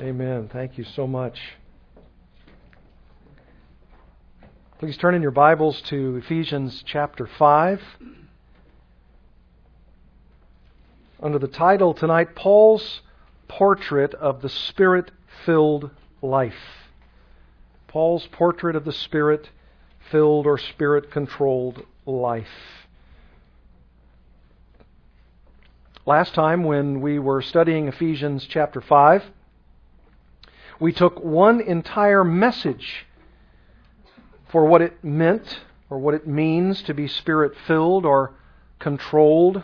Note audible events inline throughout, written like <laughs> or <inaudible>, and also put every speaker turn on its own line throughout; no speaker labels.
Amen. Thank you so much. Please turn in your Bibles to Ephesians chapter 5. Under the title tonight, Paul's Portrait of the Spirit Filled Life. Paul's Portrait of the Spirit Filled or Spirit Controlled Life. Last time, when we were studying Ephesians chapter 5, we took one entire message for what it meant or what it means to be spirit filled or controlled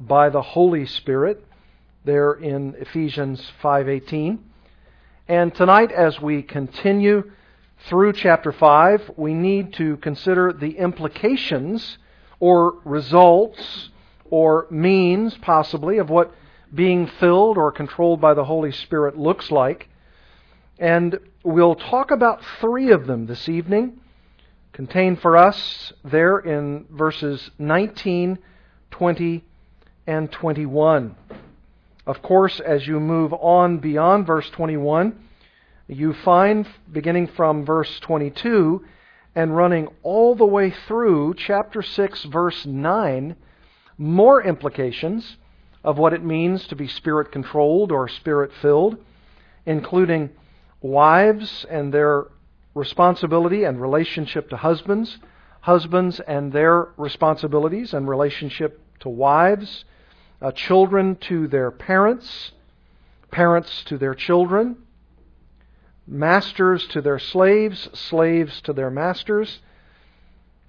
by the Holy Spirit there in Ephesians 5:18. And tonight as we continue through chapter 5, we need to consider the implications or results or means possibly of what being filled or controlled by the Holy Spirit looks like and we'll talk about three of them this evening, contained for us there in verses 19, 20, and 21. Of course, as you move on beyond verse 21, you find, beginning from verse 22 and running all the way through chapter 6, verse 9, more implications of what it means to be spirit controlled or spirit filled, including wives and their responsibility and relationship to husbands, husbands and their responsibilities and relationship to wives, uh, children to their parents, parents to their children, masters to their slaves, slaves to their masters.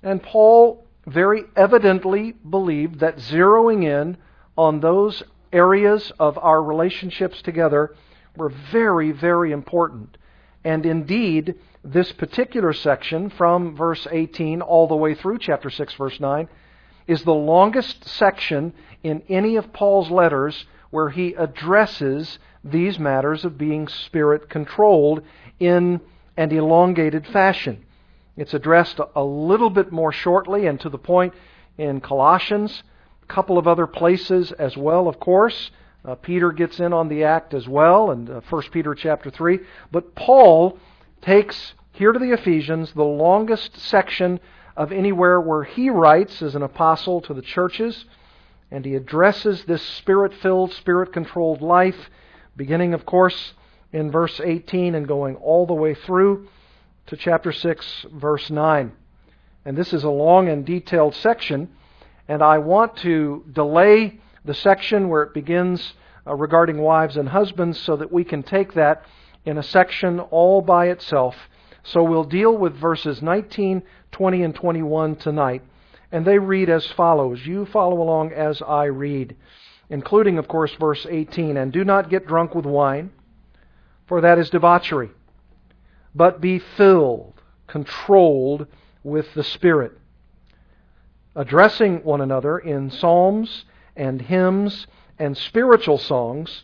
And Paul very evidently believed that zeroing in on those areas of our relationships together were very, very important. And indeed, this particular section from verse 18 all the way through chapter 6, verse 9, is the longest section in any of Paul's letters where he addresses these matters of being spirit controlled in an elongated fashion. It's addressed a little bit more shortly and to the point in Colossians, a couple of other places as well, of course. Uh, Peter gets in on the act as well, and uh, 1 Peter chapter 3. But Paul takes here to the Ephesians the longest section of anywhere where he writes as an apostle to the churches, and he addresses this spirit filled, spirit controlled life, beginning, of course, in verse 18 and going all the way through to chapter 6, verse 9. And this is a long and detailed section, and I want to delay the section where it begins uh, regarding wives and husbands so that we can take that in a section all by itself. So we'll deal with verses 19, 20, and 21 tonight. And they read as follows. You follow along as I read, including, of course, verse 18. And do not get drunk with wine, for that is debauchery, but be filled, controlled with the Spirit, addressing one another in psalms and hymns and spiritual songs,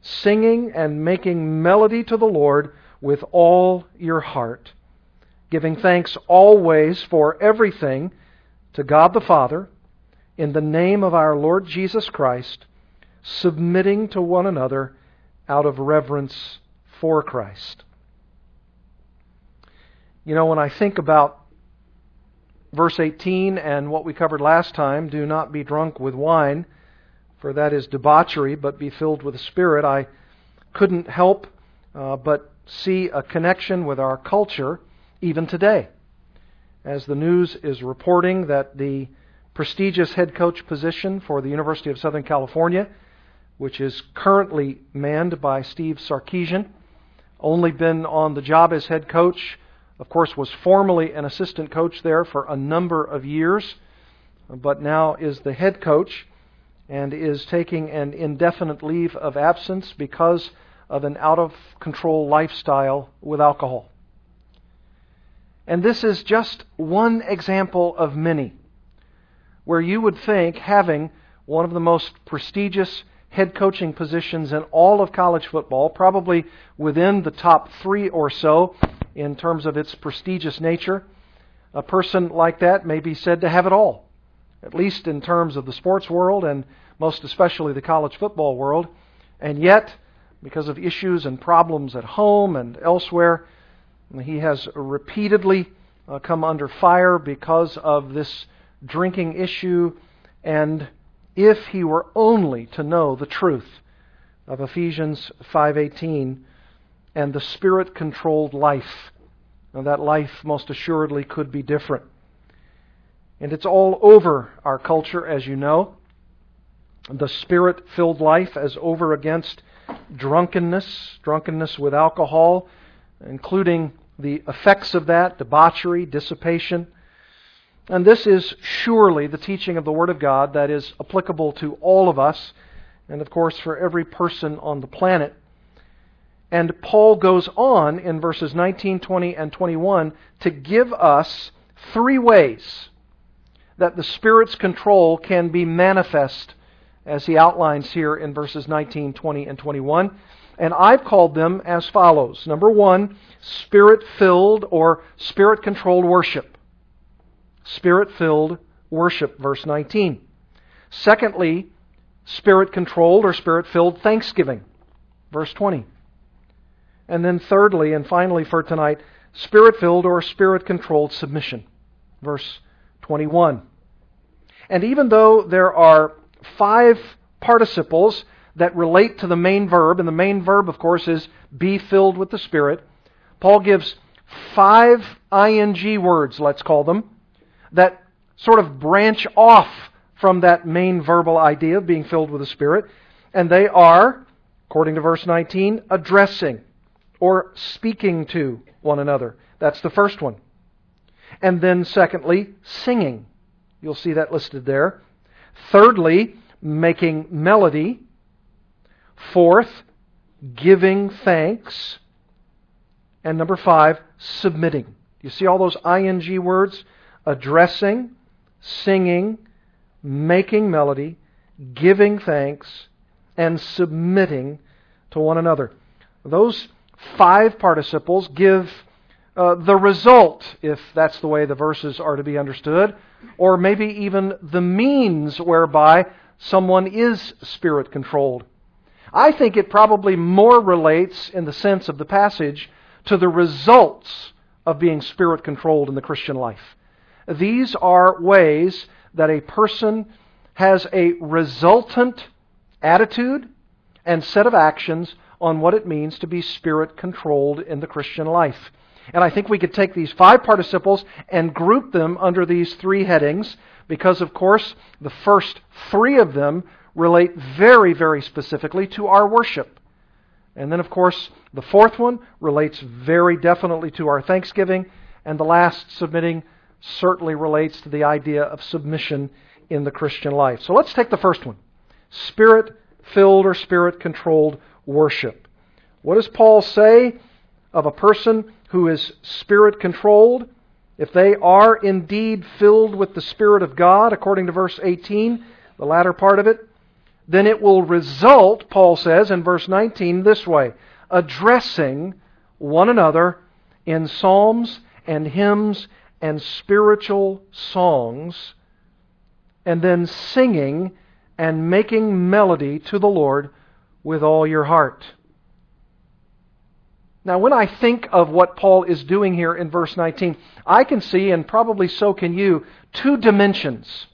singing and making melody to the Lord with all your heart, giving thanks always for everything to God the Father in the name of our Lord Jesus Christ, submitting to one another out of reverence for Christ. You know, when I think about verse 18 and what we covered last time do not be drunk with wine, for that is debauchery, but be filled with the Spirit. I couldn't help uh, but see a connection with our culture even today. As the news is reporting that the prestigious head coach position for the University of Southern California, which is currently manned by Steve Sarkisian, only been on the job as head coach of course, was formerly an assistant coach there for a number of years, but now is the head coach and is taking an indefinite leave of absence because of an out of control lifestyle with alcohol. And this is just one example of many where you would think having one of the most prestigious head coaching positions in all of college football, probably within the top three or so, in terms of its prestigious nature. A person like that may be said to have it all, at least in terms of the sports world and most especially the college football world. And yet, because of issues and problems at home and elsewhere. He has repeatedly uh, come under fire because of this drinking issue. And if he were only to know the truth of Ephesians 5:18 and the spirit-controlled life, now that life most assuredly could be different. And it's all over our culture, as you know. The spirit filled life as over against drunkenness, drunkenness with alcohol, including the effects of that, debauchery, dissipation. And this is surely the teaching of the Word of God that is applicable to all of us, and of course for every person on the planet. And Paul goes on in verses 19, 20, and 21 to give us three ways that the Spirit's control can be manifest as he outlines here in verses 19, 20, and 21. And I've called them as follows. Number one, spirit filled or spirit controlled worship. Spirit filled worship, verse 19. Secondly, spirit controlled or spirit filled thanksgiving, verse 20. And then thirdly and finally for tonight, spirit filled or spirit controlled submission, verse 21. And even though there are five participles that relate to the main verb, and the main verb, of course, is be filled with the Spirit. Paul gives five ing words, let's call them, that sort of branch off from that main verbal idea of being filled with the Spirit. And they are, according to verse 19, addressing or speaking to one another. That's the first one. And then, secondly, singing. You'll see that listed there. Thirdly, making melody. Fourth, giving thanks. And number five, submitting. You see all those ing words? Addressing, singing, making melody, giving thanks, and submitting to one another. Those five participles give uh, the result, if that's the way the verses are to be understood, or maybe even the means whereby someone is spirit controlled. I think it probably more relates, in the sense of the passage, to the results of being spirit controlled in the Christian life. These are ways that a person has a resultant attitude and set of actions on what it means to be spirit controlled in the Christian life. And I think we could take these five participles and group them under these three headings because, of course, the first three of them relate very, very specifically to our worship. And then, of course, the fourth one relates very definitely to our thanksgiving. And the last, submitting, certainly relates to the idea of submission in the Christian life. So let's take the first one spirit filled or spirit controlled worship. What does Paul say of a person who is spirit controlled, if they are indeed filled with the Spirit of God, according to verse 18, the latter part of it, then it will result, Paul says in verse 19, this way addressing one another in psalms and hymns and spiritual songs, and then singing and making melody to the Lord with all your heart. Now, when I think of what Paul is doing here in verse 19, I can see, and probably so can you, two dimensions,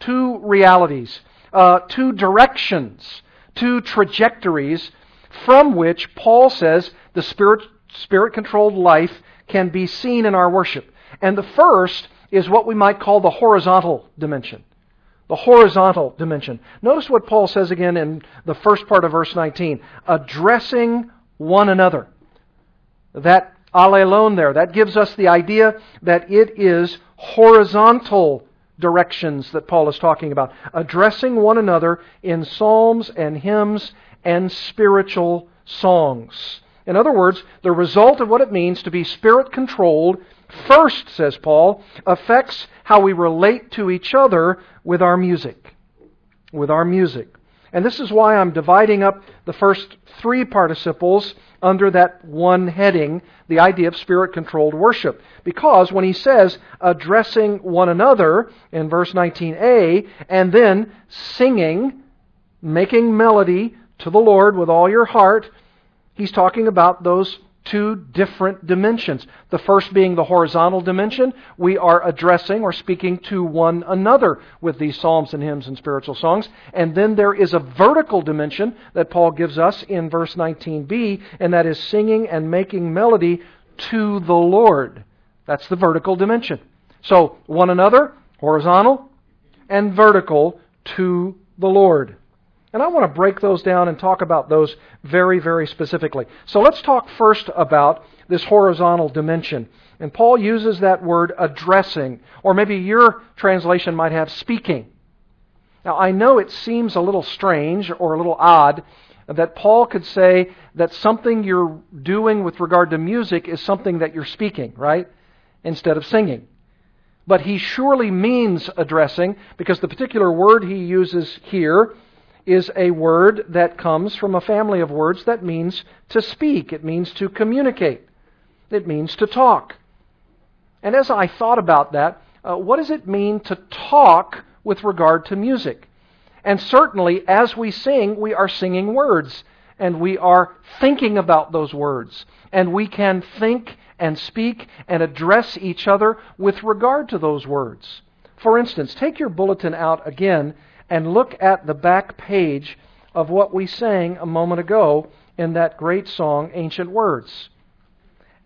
two realities, uh, two directions, two trajectories from which Paul says the spirit spirit controlled life can be seen in our worship. And the first is what we might call the horizontal dimension. The horizontal dimension. Notice what Paul says again in the first part of verse 19 addressing one another. That allelon there, that gives us the idea that it is horizontal directions that Paul is talking about, addressing one another in psalms and hymns and spiritual songs. In other words, the result of what it means to be spirit controlled, first, says Paul, affects how we relate to each other with our music. With our music. And this is why I'm dividing up the first three participles under that one heading, the idea of spirit controlled worship. Because when he says addressing one another in verse 19a, and then singing, making melody to the Lord with all your heart, he's talking about those two different dimensions. The first being the horizontal dimension. We are addressing or speaking to one another with these psalms and hymns and spiritual songs. And then there is a vertical dimension that Paul gives us in verse 19b, and that is singing and making melody to the Lord. That's the vertical dimension. So, one another, horizontal, and vertical to the Lord. And I want to break those down and talk about those very, very specifically. So let's talk first about this horizontal dimension. And Paul uses that word addressing, or maybe your translation might have speaking. Now, I know it seems a little strange or a little odd that Paul could say that something you're doing with regard to music is something that you're speaking, right? Instead of singing. But he surely means addressing because the particular word he uses here is a word that comes from a family of words that means to speak, it means to communicate, it means to talk. And as I thought about that, uh, what does it mean to talk with regard to music? And certainly, as we sing, we are singing words, and we are thinking about those words. And we can think and speak and address each other with regard to those words. For instance, take your bulletin out again and look at the back page of what we sang a moment ago in that great song, Ancient Words.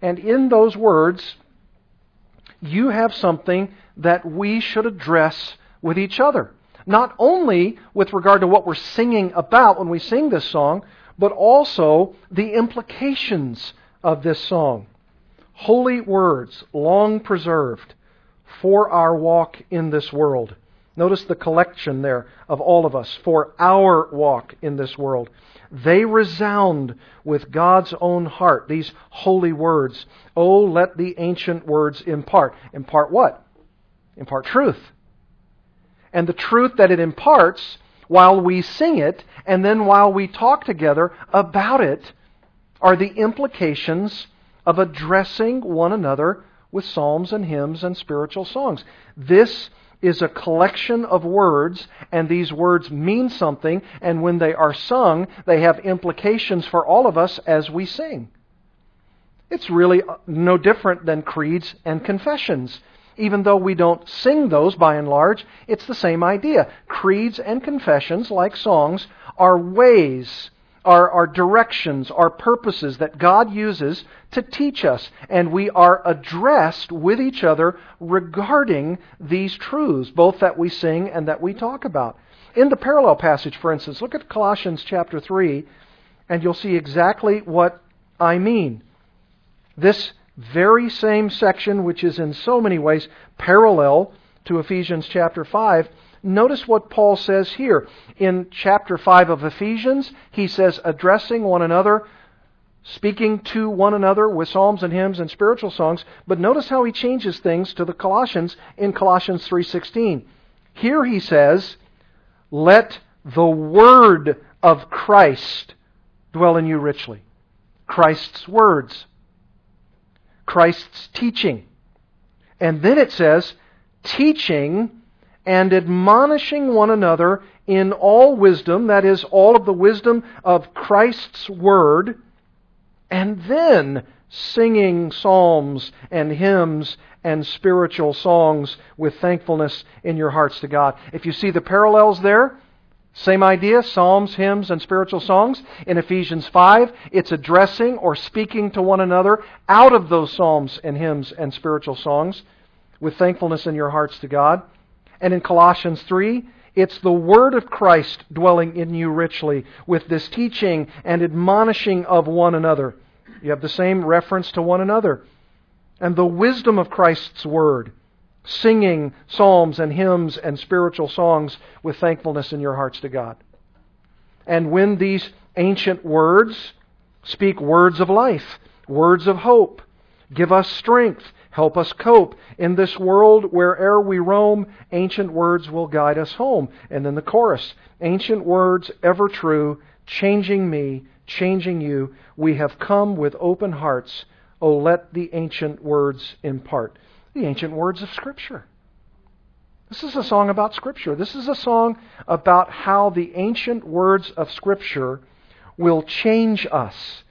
And in those words, you have something that we should address with each other. Not only with regard to what we're singing about when we sing this song, but also the implications of this song. Holy words, long preserved for our walk in this world. Notice the collection there of all of us for our walk in this world. They resound with God's own heart, these holy words. Oh, let the ancient words impart. Impart what? Impart truth. And the truth that it imparts while we sing it and then while we talk together about it are the implications of addressing one another with psalms and hymns and spiritual songs. This is a collection of words, and these words mean something, and when they are sung, they have implications for all of us as we sing. It's really uh, no different than creeds and confessions. Even though we don't sing those by and large, it's the same idea. Creeds and confessions, like songs, are ways are, are directions, are purposes that God uses to teach us. And we are addressed with each other regarding these truths, both that we sing and that we talk about. In the parallel passage, for instance, look at Colossians chapter 3, and you'll see exactly what I mean. This very same section, which is in so many ways parallel to Ephesians chapter 5, Notice what Paul says here. In chapter 5 of Ephesians, he says, addressing one another, speaking to one another with psalms and hymns and spiritual songs. But notice how he changes things to the Colossians in Colossians 3.16. Here he says, let the word of Christ dwell in you richly. Christ's words. Christ's teaching. And then it says, teaching and admonishing one another in all wisdom, that is, all of the wisdom of Christ's Word, and then singing psalms and hymns and spiritual songs with thankfulness in your hearts to God. If you see the parallels there, same idea, psalms, hymns, and spiritual songs. In Ephesians 5, it's addressing or speaking to one another out of those psalms and hymns and spiritual songs with thankfulness in your hearts to God. And in Colossians 3, it's the word of Christ dwelling in you richly with this teaching and admonishing of one another. You have the same reference to one another. And the wisdom of Christ's word, singing psalms and hymns and spiritual songs with thankfulness in your hearts to God. And when these ancient words speak words of life, words of hope, give us strength, Help us cope. In this world, where'er we roam, ancient words will guide us home. And then the chorus Ancient words, ever true, changing me, changing you. We have come with open hearts. Oh, let the ancient words impart. The ancient words of Scripture. This is a song about Scripture. This is a song about how the ancient words of Scripture will change us.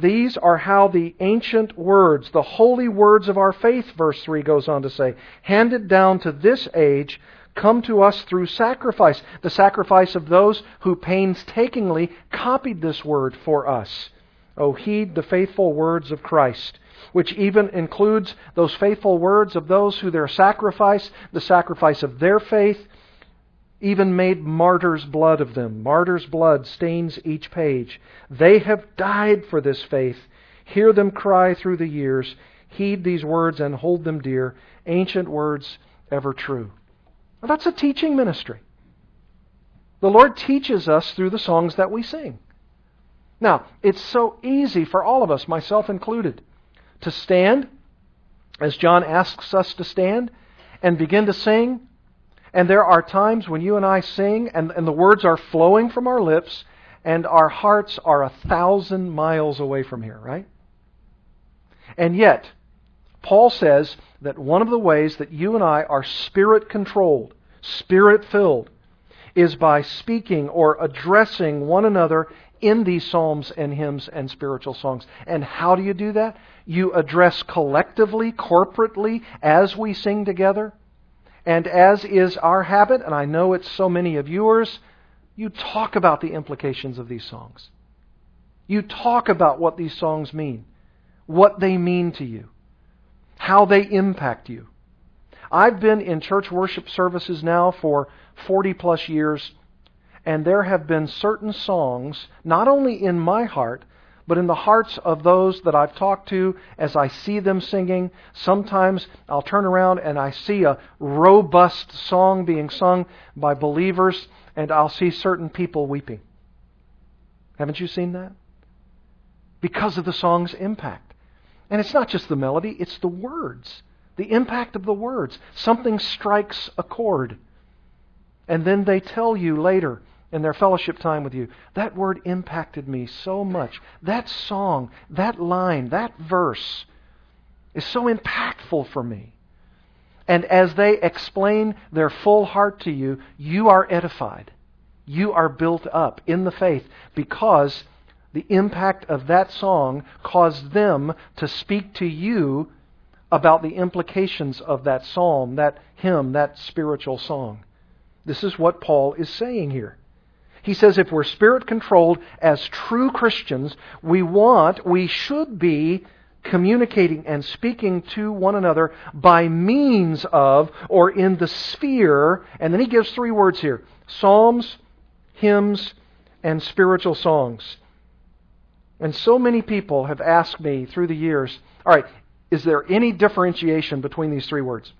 These are how the ancient words, the holy words of our faith, verse 3 goes on to say, handed down to this age, come to us through sacrifice, the sacrifice of those who painstakingly copied this word for us. Oh, heed the faithful words of Christ, which even includes those faithful words of those who their sacrifice, the sacrifice of their faith, even made martyrs' blood of them. Martyrs' blood stains each page. They have died for this faith. Hear them cry through the years. Heed these words and hold them dear. Ancient words ever true. Well, that's a teaching ministry. The Lord teaches us through the songs that we sing. Now, it's so easy for all of us, myself included, to stand, as John asks us to stand, and begin to sing and there are times when you and I sing and, and the words are flowing from our lips and our hearts are a thousand miles away from here, right? And yet, Paul says that one of the ways that you and I are spirit controlled, spirit filled, is by speaking or addressing one another in these psalms and hymns and spiritual songs. And how do you do that? You address collectively, corporately, as we sing together. And as is our habit, and I know it's so many of yours, you talk about the implications of these songs. You talk about what these songs mean, what they mean to you, how they impact you. I've been in church worship services now for 40 plus years, and there have been certain songs, not only in my heart, but in the hearts of those that I've talked to as I see them singing. Sometimes I'll turn around and I see a robust song being sung by believers, and I'll see certain people weeping. Haven't you seen that? Because of the song's impact. And it's not just the melody, it's the words. The impact of the words. Something strikes a chord. And then they tell you later, in their fellowship time with you. That word impacted me so much. That song, that line, that verse is so impactful for me. And as they explain their full heart to you, you are edified. You are built up in the faith because the impact of that song caused them to speak to you about the implications of that psalm, that hymn, that spiritual song. This is what Paul is saying here. He says if we're spirit controlled as true Christians, we want, we should be communicating and speaking to one another by means of or in the sphere, and then he gives three words here psalms, hymns, and spiritual songs. And so many people have asked me through the years, all right, is there any differentiation between these three words?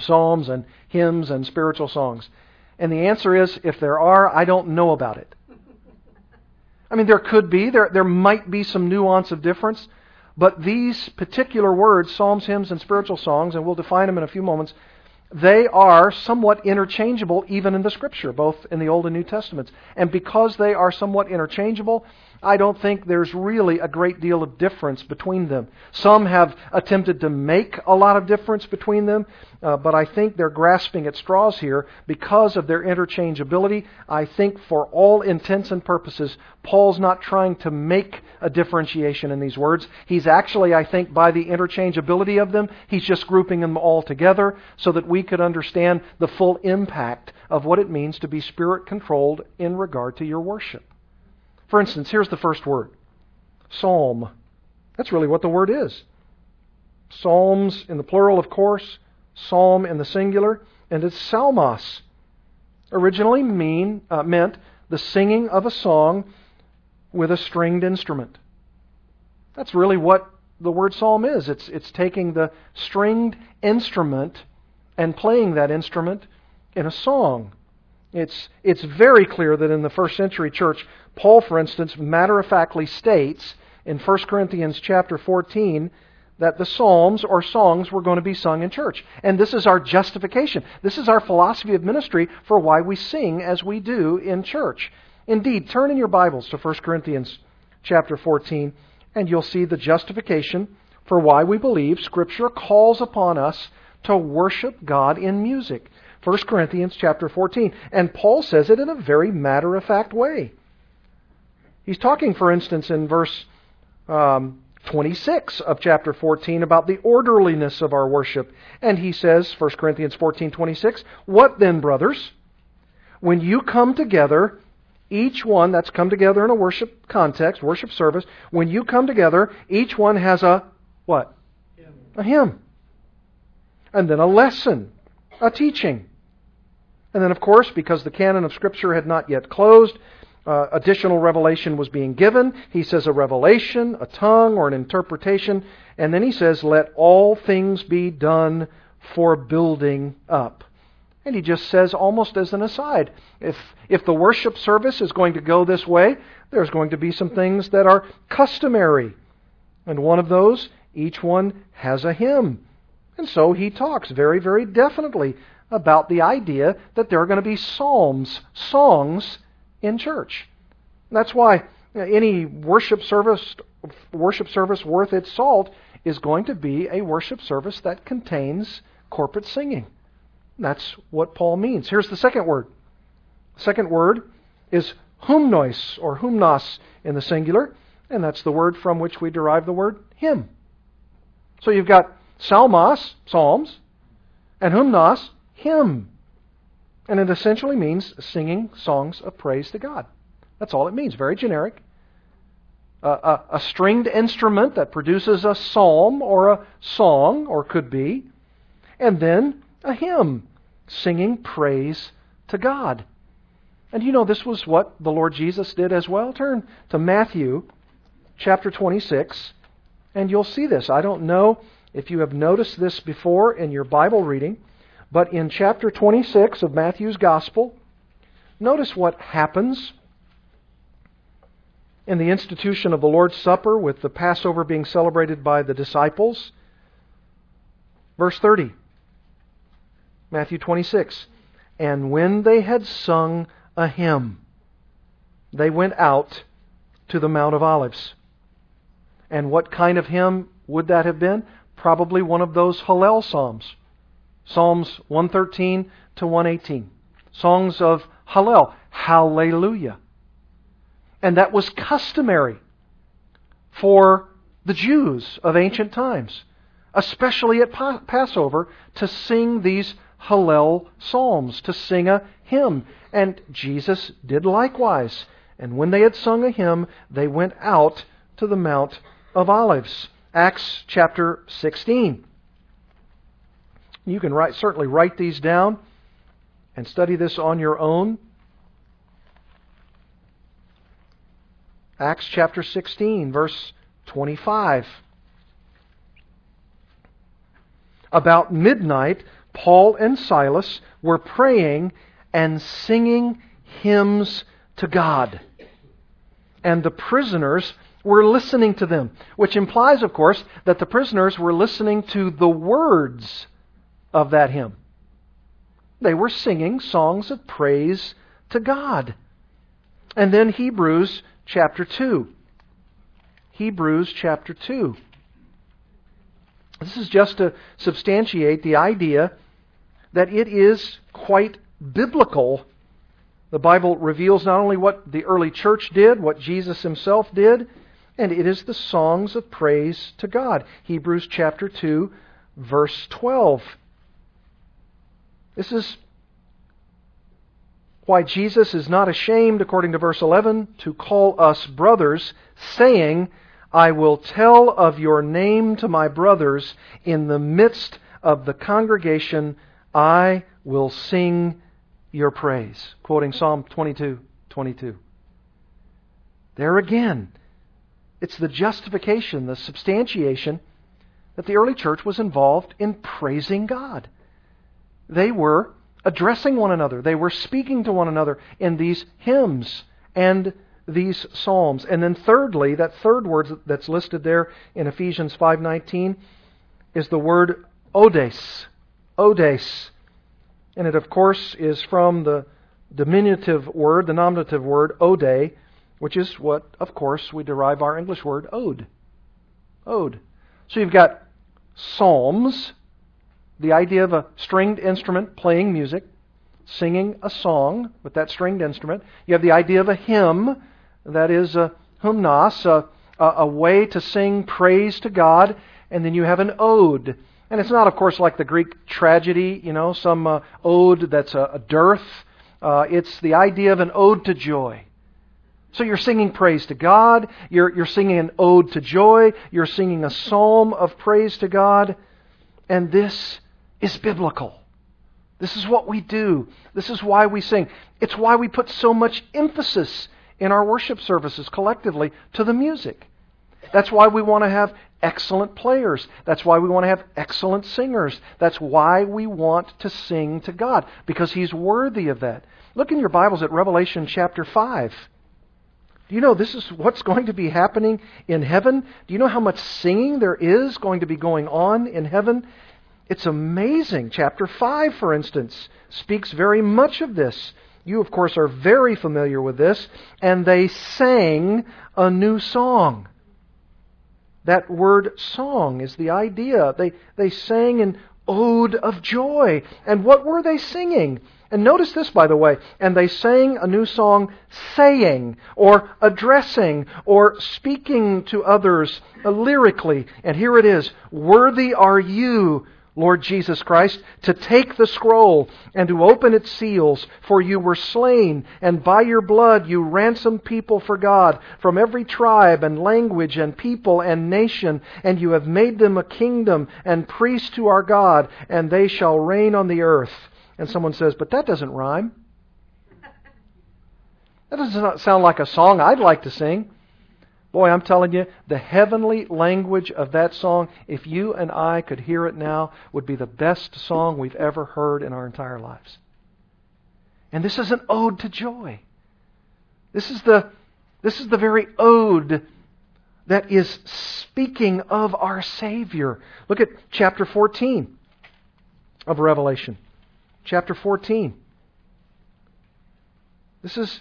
Psalms and hymns and spiritual songs. And the answer is if there are, I don't know about it. I mean, there could be, there, there might be some nuance of difference, but these particular words, psalms, hymns, and spiritual songs, and we'll define them in a few moments, they are somewhat interchangeable even in the Scripture, both in the Old and New Testaments. And because they are somewhat interchangeable, I don't think there's really a great deal of difference between them. Some have attempted to make a lot of difference between them, uh, but I think they're grasping at straws here because of their interchangeability. I think for all intents and purposes, Paul's not trying to make a differentiation in these words. He's actually, I think, by the interchangeability of them, he's just grouping them all together so that we could understand the full impact of what it means to be spirit controlled in regard to your worship. For instance, here's the first word psalm. That's really what the word is. Psalms in the plural, of course, psalm in the singular, and it's psalmos. Originally mean, uh, meant the singing of a song with a stringed instrument. That's really what the word psalm is. It's, it's taking the stringed instrument and playing that instrument in a song. It's, it's very clear that in the first century church, Paul, for instance, matter of factly states in 1 Corinthians chapter 14 that the psalms or songs were going to be sung in church. And this is our justification. This is our philosophy of ministry for why we sing as we do in church. Indeed, turn in your Bibles to 1 Corinthians chapter 14 and you'll see the justification for why we believe Scripture calls upon us to worship God in music. 1 Corinthians chapter 14. And Paul says it in a very matter of fact way. He's talking, for instance, in verse um, 26 of chapter 14 about the orderliness of our worship. And he says, 1 Corinthians 14:26, "What then, brothers? When you come together, each one that's come together in a worship context, worship service, when you come together, each one has a what?
Hymn.
A hymn. And then a lesson, a teaching. And then, of course, because the canon of Scripture had not yet closed, uh, additional revelation was being given. He says a revelation, a tongue, or an interpretation. And then he says, let all things be done for building up. And he just says, almost as an aside, if, if the worship service is going to go this way, there's going to be some things that are customary. And one of those, each one has a hymn. And so he talks very, very definitely about the idea that there are going to be psalms, songs in church. That's why any worship service worship service worth its salt is going to be a worship service that contains corporate singing. That's what Paul means. Here's the second word. Second word is humnois or humnos in the singular, and that's the word from which we derive the word hymn. So you've got psalmos, psalms, and humnos, hymn. And it essentially means singing songs of praise to God. That's all it means. Very generic. Uh, a, a stringed instrument that produces a psalm or a song, or could be. And then a hymn, singing praise to God. And you know, this was what the Lord Jesus did as well. Turn to Matthew chapter 26, and you'll see this. I don't know if you have noticed this before in your Bible reading. But in chapter 26 of Matthew's Gospel, notice what happens in the institution of the Lord's Supper with the Passover being celebrated by the disciples. Verse 30, Matthew 26. And when they had sung a hymn, they went out to the Mount of Olives. And what kind of hymn would that have been? Probably one of those Hallel Psalms. Psalms 113 to 118. Songs of Hallel. Hallelujah. And that was customary for the Jews of ancient times, especially at Passover, to sing these Hallel psalms, to sing a hymn. And Jesus did likewise. And when they had sung a hymn, they went out to the Mount of Olives. Acts chapter 16. You can write, certainly write these down and study this on your own. Acts chapter 16, verse 25. About midnight, Paul and Silas were praying and singing hymns to God. And the prisoners were listening to them, which implies, of course, that the prisoners were listening to the words of that hymn. They were singing songs of praise to God. And then Hebrews chapter 2. Hebrews chapter 2. This is just to substantiate the idea that it is quite biblical. The Bible reveals not only what the early church did, what Jesus himself did, and it is the songs of praise to God. Hebrews chapter 2, verse 12. This is why Jesus is not ashamed, according to verse 11, to call us brothers, saying, I will tell of your name to my brothers in the midst of the congregation. I will sing your praise. Quoting Psalm 22 22. There again, it's the justification, the substantiation that the early church was involved in praising God. They were addressing one another. They were speaking to one another in these hymns and these psalms. And then thirdly, that third word that's listed there in Ephesians 5:19 is the word odes. Odes. And it of course is from the diminutive word, the nominative word ode, which is what of course we derive our English word ode. Ode. So you've got psalms the idea of a stringed instrument playing music, singing a song with that stringed instrument. You have the idea of a hymn, that is a hymnos, a, a, way to sing praise to God, and then you have an ode. And it's not, of course, like the Greek tragedy, you know, some uh, ode that's a, a dearth. Uh, it's the idea of an ode to joy. So you're singing praise to God, you're, you're singing an ode to joy, you're singing a psalm of praise to God, and this is biblical. This is what we do. This is why we sing. It's why we put so much emphasis in our worship services collectively to the music. That's why we want to have excellent players. That's why we want to have excellent singers. That's why we want to sing to God, because He's worthy of that. Look in your Bibles at Revelation chapter 5. Do you know this is what's going to be happening in heaven? Do you know how much singing there is going to be going on in heaven? It's amazing. Chapter 5, for instance, speaks very much of this. You, of course, are very familiar with this. And they sang a new song. That word song is the idea. They, they sang an ode of joy. And what were they singing? And notice this, by the way. And they sang a new song, saying, or addressing, or speaking to others uh, lyrically. And here it is Worthy are you, Lord Jesus Christ, to take the scroll and to open its seals, for you were slain, and by your blood you ransomed people for God from every tribe and language and people and nation, and you have made them a kingdom and priests to our God, and they shall reign on the earth. And someone says, But that doesn't rhyme. That doesn't sound like a song I'd like to sing. Boy, I'm telling you, the heavenly language of that song, if you and I could hear it now, would be the best song we've ever heard in our entire lives. And this is an ode to joy. This is the, this is the very ode that is speaking of our Savior. Look at chapter 14 of Revelation. Chapter 14. This is,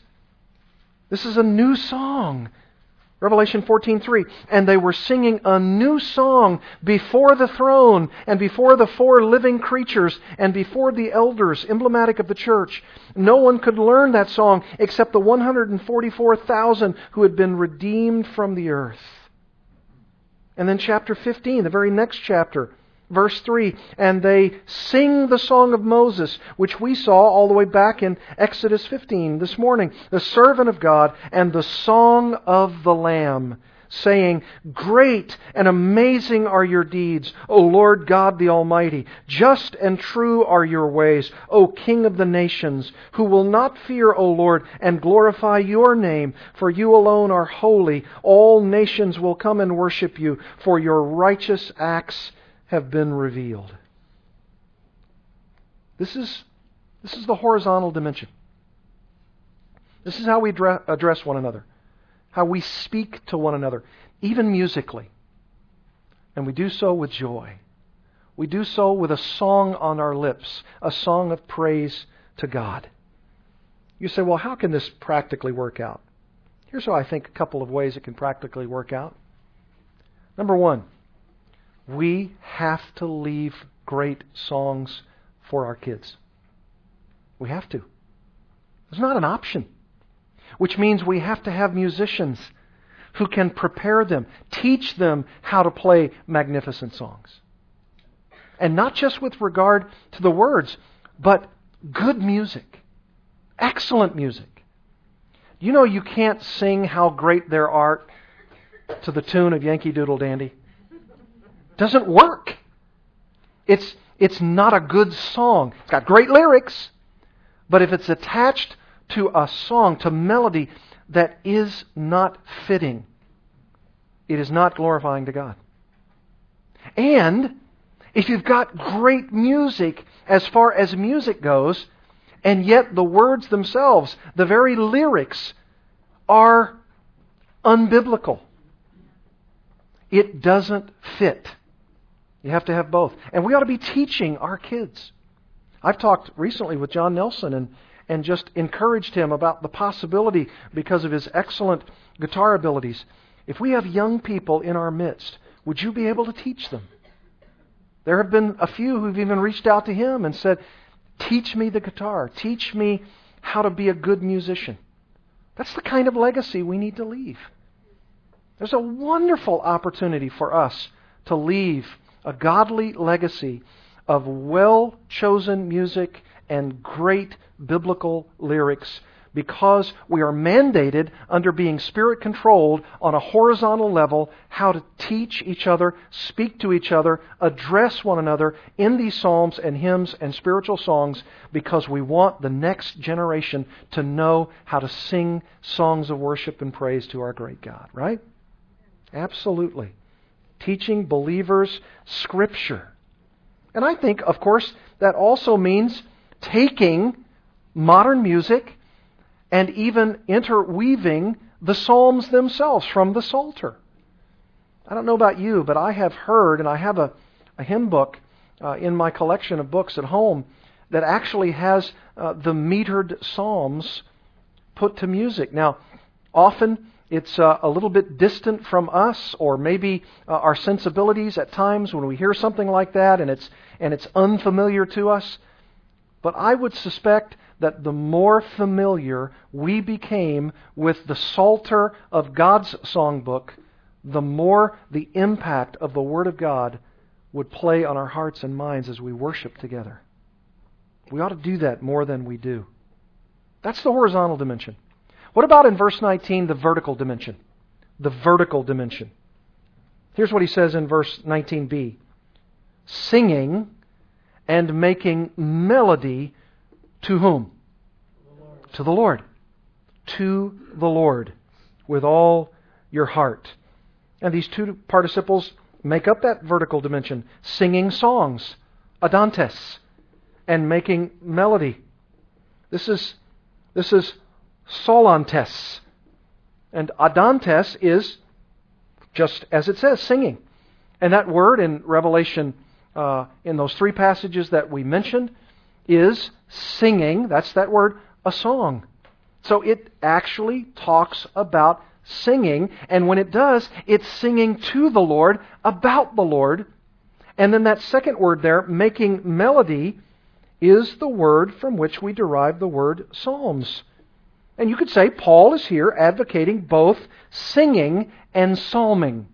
this is a new song Revelation 14:3 and they were singing a new song before the throne and before the four living creatures and before the elders emblematic of the church. No one could learn that song except the 144,000 who had been redeemed from the earth. And then chapter 15 the very next chapter Verse 3 And they sing the song of Moses, which we saw all the way back in Exodus 15 this morning, the servant of God, and the song of the Lamb, saying, Great and amazing are your deeds, O Lord God the Almighty. Just and true are your ways, O King of the nations, who will not fear, O Lord, and glorify your name, for you alone are holy. All nations will come and worship you, for your righteous acts have been revealed. This is, this is the horizontal dimension. This is how we address one another, how we speak to one another, even musically. And we do so with joy. We do so with a song on our lips, a song of praise to God. You say, well, how can this practically work out? Here's how I think a couple of ways it can practically work out. Number one, we have to leave great songs for our kids. We have to. It's not an option. Which means we have to have musicians who can prepare them, teach them how to play magnificent songs. And not just with regard to the words, but good music, excellent music. You know you can't sing how great their art to the tune of Yankee Doodle Dandy doesn't work. It's, it's not a good song. It's got great lyrics, but if it's attached to a song, to melody that is not fitting, it is not glorifying to God. And if you've got great music as far as music goes, and yet the words themselves, the very lyrics, are unbiblical, it doesn't fit. You have to have both. And we ought to be teaching our kids. I've talked recently with John Nelson and, and just encouraged him about the possibility, because of his excellent guitar abilities, if we have young people in our midst, would you be able to teach them? There have been a few who've even reached out to him and said, Teach me the guitar. Teach me how to be a good musician. That's the kind of legacy we need to leave. There's a wonderful opportunity for us to leave a godly legacy of well chosen music and great biblical lyrics because we are mandated under being spirit controlled on a horizontal level how to teach each other, speak to each other, address one another in these psalms and hymns and spiritual songs because we want the next generation to know how to sing songs of worship and praise to our great God, right? Absolutely. Teaching believers Scripture. And I think, of course, that also means taking modern music and even interweaving the Psalms themselves from the Psalter. I don't know about you, but I have heard, and I have a, a hymn book uh, in my collection of books at home that actually has uh, the metered Psalms put to music. Now, often it's uh, a little bit distant from us, or maybe uh, our sensibilities at times when we hear something like that and it's, and it's unfamiliar to us. But I would suspect that the more familiar we became with the Psalter of God's songbook, the more the impact of the Word of God would play on our hearts and minds as we worship together. We ought to do that more than we do. That's the horizontal dimension. What about in verse 19, the vertical dimension? The vertical dimension. Here's what he says in verse 19b singing and making melody to whom?
The
to the Lord. To the Lord with all your heart. And these two participles make up that vertical dimension singing songs, adantes, and making melody. This is, this is psallontes. And adantes is just as it says, singing. And that word in Revelation, uh, in those three passages that we mentioned, is singing. That's that word, a song. So it actually talks about singing. And when it does, it's singing to the Lord, about the Lord. And then that second word there, making melody, is the word from which we derive the word psalms. And you could say Paul is here advocating both singing and psalming.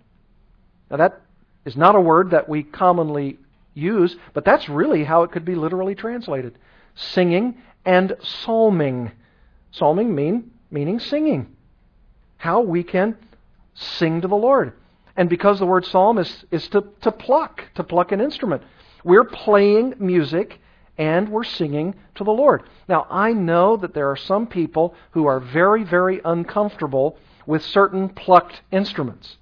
Now, that is not a word that we commonly use, but that's really how it could be literally translated singing and psalming. Psalming mean, meaning singing. How we can sing to the Lord. And because the word psalm is, is to, to pluck, to pluck an instrument, we're playing music and we're singing to the Lord. Now, I know that there are some people who are very, very uncomfortable with certain plucked instruments.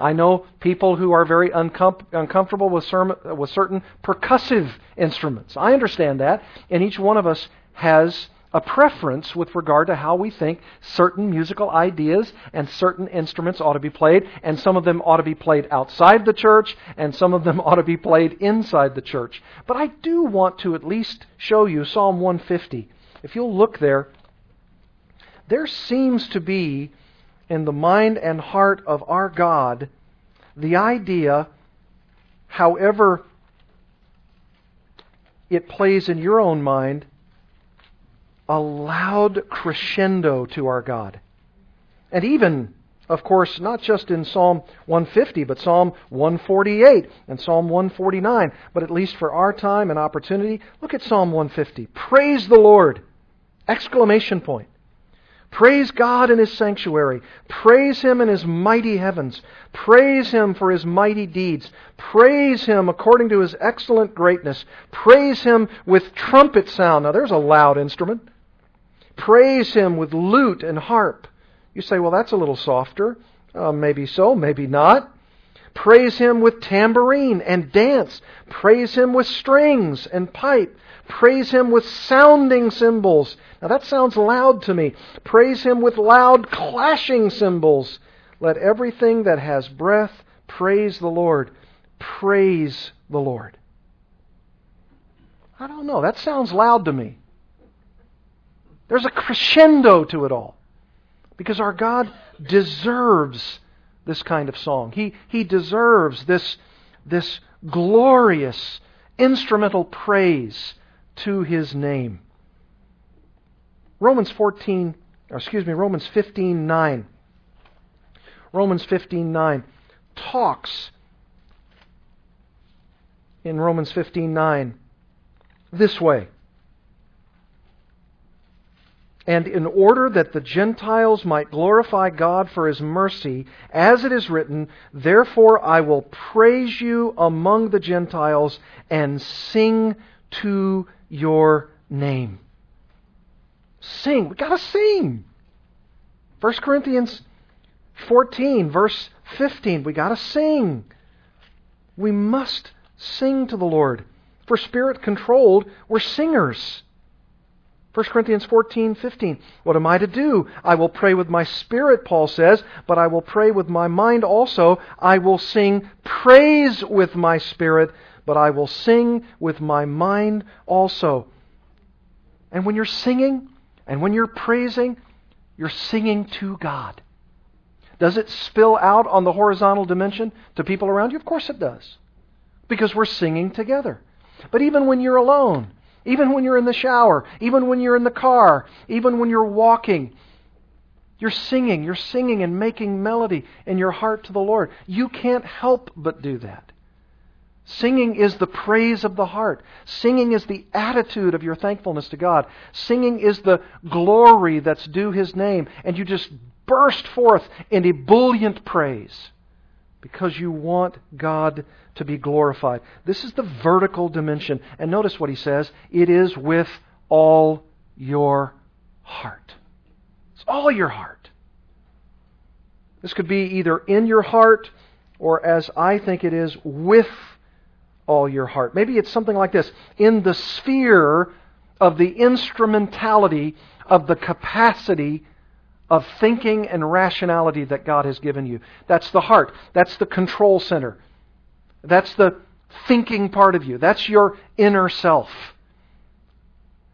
I know people who are very uncom- uncomfortable with, with certain percussive instruments. I understand that, and each one of us has a preference with regard to how we think certain musical ideas and certain instruments ought to be played, and some of them ought to be played outside the church, and some of them <laughs> ought to be played inside the church. But I do want to at least show you Psalm 150. If you'll look there, there seems to be in the mind and heart of our God the idea, however it plays in your own mind, a loud crescendo to our God. And even, of course, not just in Psalm 150, but Psalm 148 and Psalm 149, but at least for our time and opportunity, look at Psalm 150. Praise the Lord! Exclamation point. Praise God in His sanctuary. Praise Him in His mighty heavens. Praise Him for His mighty deeds. Praise Him according to His excellent greatness. Praise Him with trumpet sound. Now there's a loud instrument. Praise Him with lute and harp. You say, well, that's a little softer. Uh, maybe so, maybe not. Praise Him with tambourine and dance. Praise Him with strings and pipe. Praise Him with sounding cymbals. Now that sounds loud to me. Praise Him with loud clashing cymbals. Let everything that has breath praise the Lord. Praise the Lord. I don't know. That sounds loud to me. There's a crescendo to it all. Because our God deserves this kind of song. He, he deserves this, this glorious instrumental praise to His name. Romans 14, or excuse me, Romans 15:9. Romans 15:9 talks in Romans 15:9 this way. And in order that the Gentiles might glorify God for his mercy, as it is written, Therefore I will praise you among the Gentiles and sing to your name. Sing. We gotta sing. 1 Corinthians 14, verse 15. We gotta sing. We must sing to the Lord. For spirit controlled, we're singers. 1 Corinthians 14, 15. What am I to do? I will pray with my spirit, Paul says, but I will pray with my mind also. I will sing praise with my spirit, but I will sing with my mind also. And when you're singing and when you're praising, you're singing to God. Does it spill out on the horizontal dimension to people around you? Of course it does. Because we're singing together. But even when you're alone, even when you're in the shower, even when you're in the car, even when you're walking. You're singing, you're singing and making melody in your heart to the Lord. You can't help but do that. Singing is the praise of the heart. Singing is the attitude of your thankfulness to God. Singing is the glory that's due His name. And you just burst forth in ebullient praise because you want God to be glorified. This is the vertical dimension. And notice what he says it is with all your heart. It's all your heart. This could be either in your heart or, as I think it is, with all your heart. Maybe it's something like this in the sphere of the instrumentality of the capacity of thinking and rationality that God has given you. That's the heart. That's the control center. That's the thinking part of you. That's your inner self.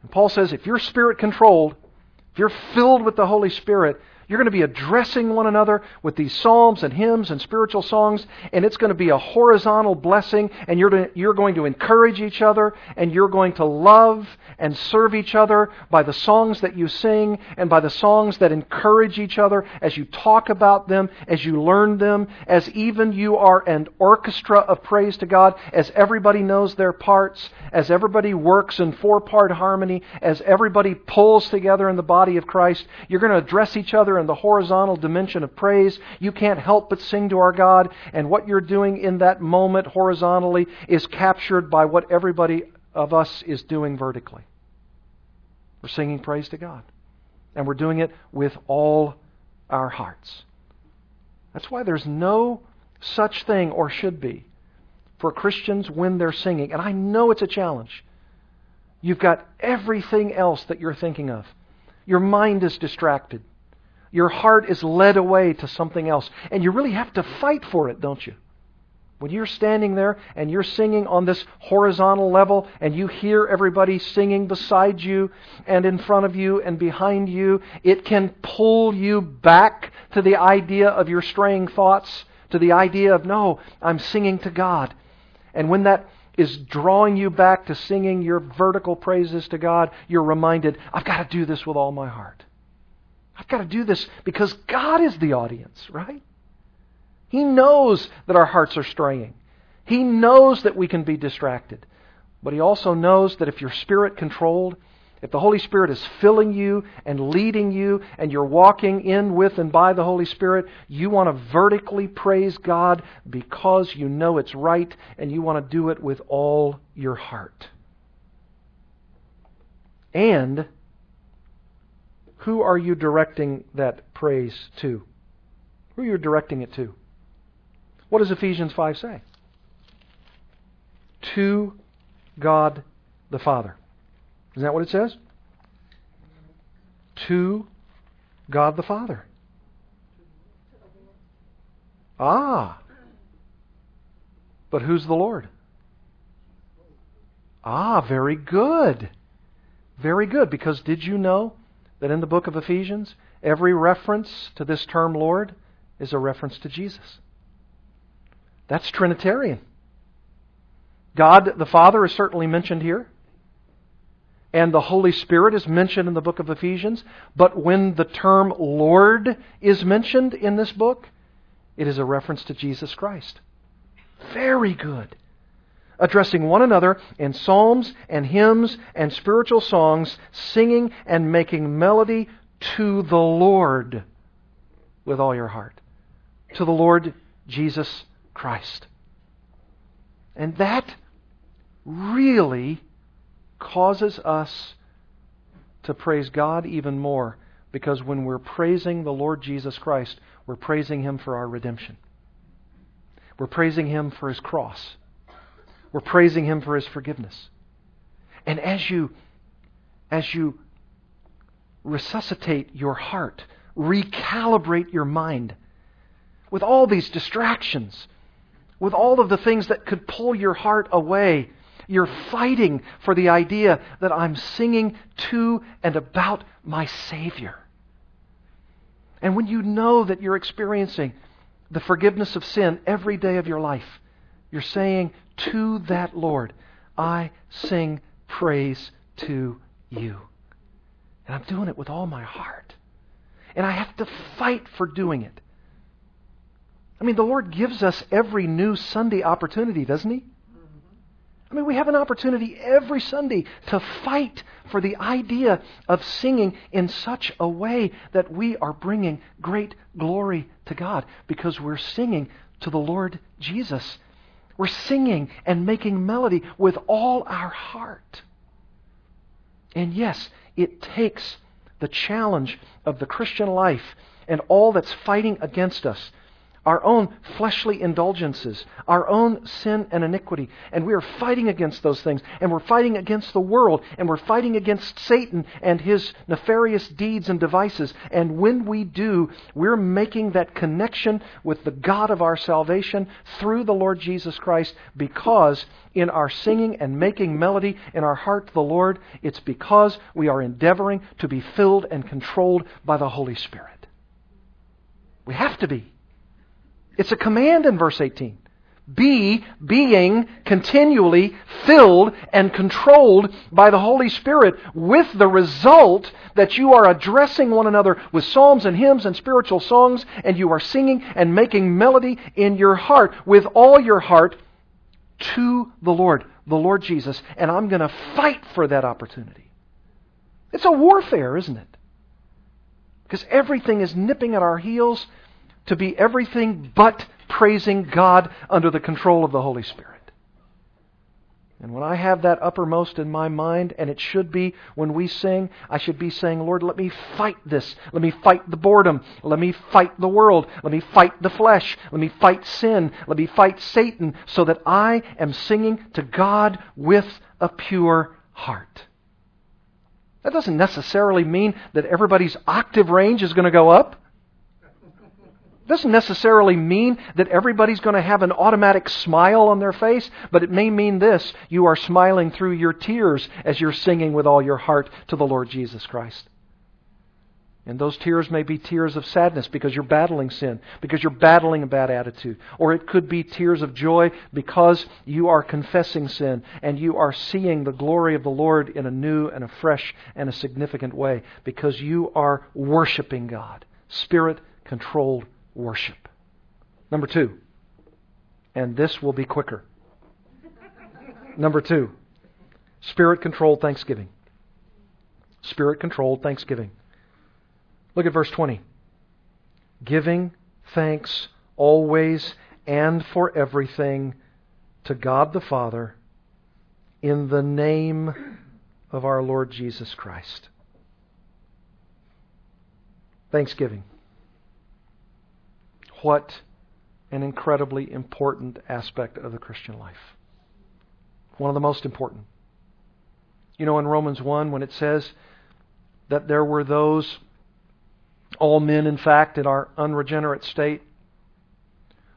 And Paul says if you're spirit controlled, if you're filled with the Holy Spirit, you're going to be addressing one another with these psalms and hymns and spiritual songs, and it's going to be a horizontal blessing, and you're, to, you're going to encourage each other, and you're going to love and serve each other by the songs that you sing and by the songs that encourage each other as you talk about them, as you learn them, as even you are an orchestra of praise to God, as everybody knows their parts, as everybody works in four part harmony, as everybody pulls together in the body of Christ. You're going to address each other in the horizontal dimension of praise. You can't help but sing to our God, and what you're doing in that moment horizontally is captured by what everybody of us is doing vertically. We're singing praise to God. And we're doing it with all our hearts. That's why there's no such thing, or should be, for Christians when they're singing. And I know it's a challenge. You've got everything else that you're thinking of. Your mind is distracted. Your heart is led away to something else. And you really have to fight for it, don't you? When you're standing there and you're singing on this horizontal level and you hear everybody singing beside you and in front of you and behind you, it can pull you back to the idea of your straying thoughts, to the idea of, no, I'm singing to God. And when that is drawing you back to singing your vertical praises to God, you're reminded, I've got to do this with all my heart. I've got to do this because God is the audience, right? He knows that our hearts are straying. He knows that we can be distracted. But He also knows that if you're spirit controlled, if the Holy Spirit is filling you and leading you, and you're walking in with and by the Holy Spirit, you want to vertically praise God because you know it's right and you want to do it with all your heart. And who are you directing that praise to? Who are you directing it to? What does Ephesians 5 say? To God the Father. Isn't that what it says? To God the Father. Ah. But who's the Lord? Ah, very good. Very good. Because did you know that in the book of Ephesians, every reference to this term Lord is a reference to Jesus? That's Trinitarian. God the Father is certainly mentioned here. and the Holy Spirit is mentioned in the book of Ephesians, but when the term Lord is mentioned in this book, it is a reference to Jesus Christ. Very good. Addressing one another in psalms and hymns and spiritual songs, singing and making melody to the Lord with all your heart. To the Lord Jesus Christ. And that really causes us to praise God even more because when we're praising the Lord Jesus Christ, we're praising Him for our redemption. We're praising Him for His cross. We're praising Him for His forgiveness. And as you, as you resuscitate your heart, recalibrate your mind with all these distractions, with all of the things that could pull your heart away, you're fighting for the idea that I'm singing to and about my Savior. And when you know that you're experiencing the forgiveness of sin every day of your life, you're saying to that Lord, I sing praise to you. And I'm doing it with all my heart. And I have to fight for doing it. I mean, the Lord gives us every new Sunday opportunity, doesn't He? I mean, we have an opportunity every Sunday to fight for the idea of singing in such a way that we are bringing great glory to God because we're singing to the Lord Jesus. We're singing and making melody with all our heart. And yes, it takes the challenge of the Christian life and all that's fighting against us our own fleshly indulgences, our own sin and iniquity. And we are fighting against those things. And we're fighting against the world. And we're fighting against Satan and his nefarious deeds and devices. And when we do, we're making that connection with the God of our salvation through the Lord Jesus Christ because in our singing and making melody in our heart to the Lord, it's because we are endeavoring to be filled and controlled by the Holy Spirit. We have to be. It's a command in verse 18. Be being continually filled and controlled by the Holy Spirit with the result that you are addressing one another with psalms and hymns and spiritual songs and you are singing and making melody in your heart with all your heart to the Lord, the Lord Jesus. And I'm going to fight for that opportunity. It's a warfare, isn't it? Because everything is nipping at our heels to be everything but praising God under the control of the Holy Spirit. And when I have that uppermost in my mind, and it should be when we sing, I should be saying, Lord, let me fight this. Let me fight the boredom. Let me fight the world. Let me fight the flesh. Let me fight sin. Let me fight Satan so that I am singing to God with a pure heart. That doesn't necessarily mean that everybody's octave range is going to go up doesn't necessarily mean that everybody's going to have an automatic smile on their face, but it may mean this. You are smiling through your tears as you're singing with all your heart to the Lord Jesus Christ. And those tears may be tears of sadness because you're battling sin, because you're battling a bad attitude. Or it could be tears of joy because you are confessing sin and you are seeing the glory of the Lord in a new and a fresh and a significant way because you are worshiping God, spirit controlled worship. Number two, and this will be quicker. Number two, spirit controlled thanksgiving. Spirit controlled thanksgiving. Look at verse 20. Giving thanks always and for everything to God the Father in the name of our Lord Jesus Christ. Thanksgiving what an incredibly important aspect of the Christian life. One of the most important. You know, in Romans 1, when it says that there were those, all men, in fact, in our unregenerate state,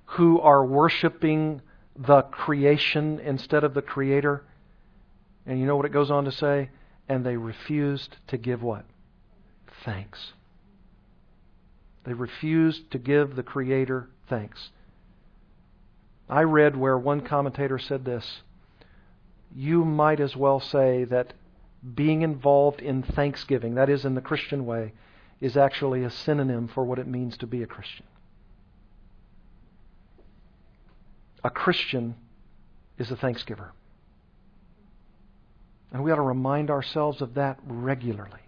who are worshiping the creation instead of the Creator. And you know what it goes on to say? And they refused to give what? Thanks. They refused to give the Creator thanks. I read where one commentator said this You might as well say that being involved in thanksgiving, that is, in the Christian way, is actually a synonym for what it means to be a Christian. A Christian is a thanksgiver. And we ought to remind ourselves of that regularly.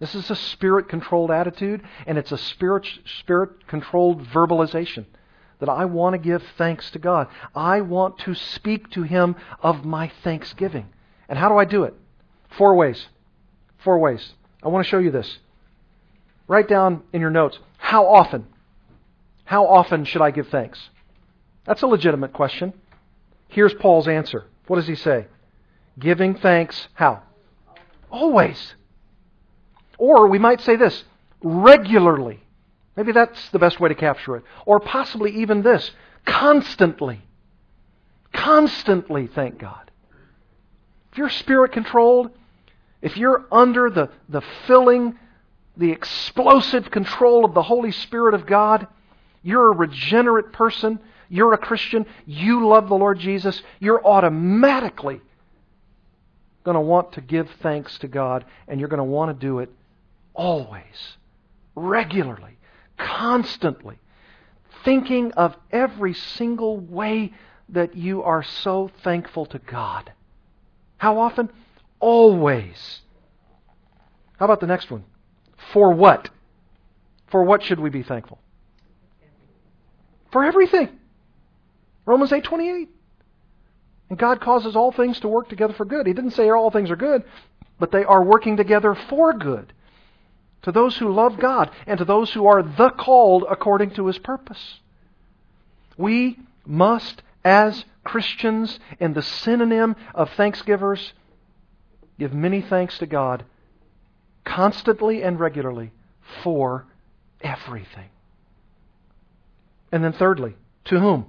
This is a spirit controlled attitude, and it's a spirit controlled verbalization that I want to give thanks to God. I want to speak to Him of my thanksgiving. And how do I do it? Four ways. Four ways. I want to show you this. Write down in your notes how often? How often should I give thanks? That's a legitimate question. Here's Paul's answer. What does he say? Giving thanks how? Always. Or we might say this regularly. Maybe that's the best way to capture it. Or possibly even this constantly. Constantly, thank God. If you're spirit controlled, if you're under the, the filling, the explosive control of the Holy Spirit of God, you're a regenerate person, you're a Christian, you love the Lord Jesus, you're automatically going to want to give thanks to God, and you're going to want to do it always, regularly, constantly, thinking of every single way that you are so thankful to God. How often? Always. How about the next one? For what? For what should we be thankful? For everything. Romans 8:28. And God causes all things to work together for good. He didn't say all things are good, but they are working together for good to those who love God and to those who are the called according to his purpose. We must, as Christians, in the synonym of thanksgivers, give many thanks to God constantly and regularly for everything. And then, thirdly, to whom?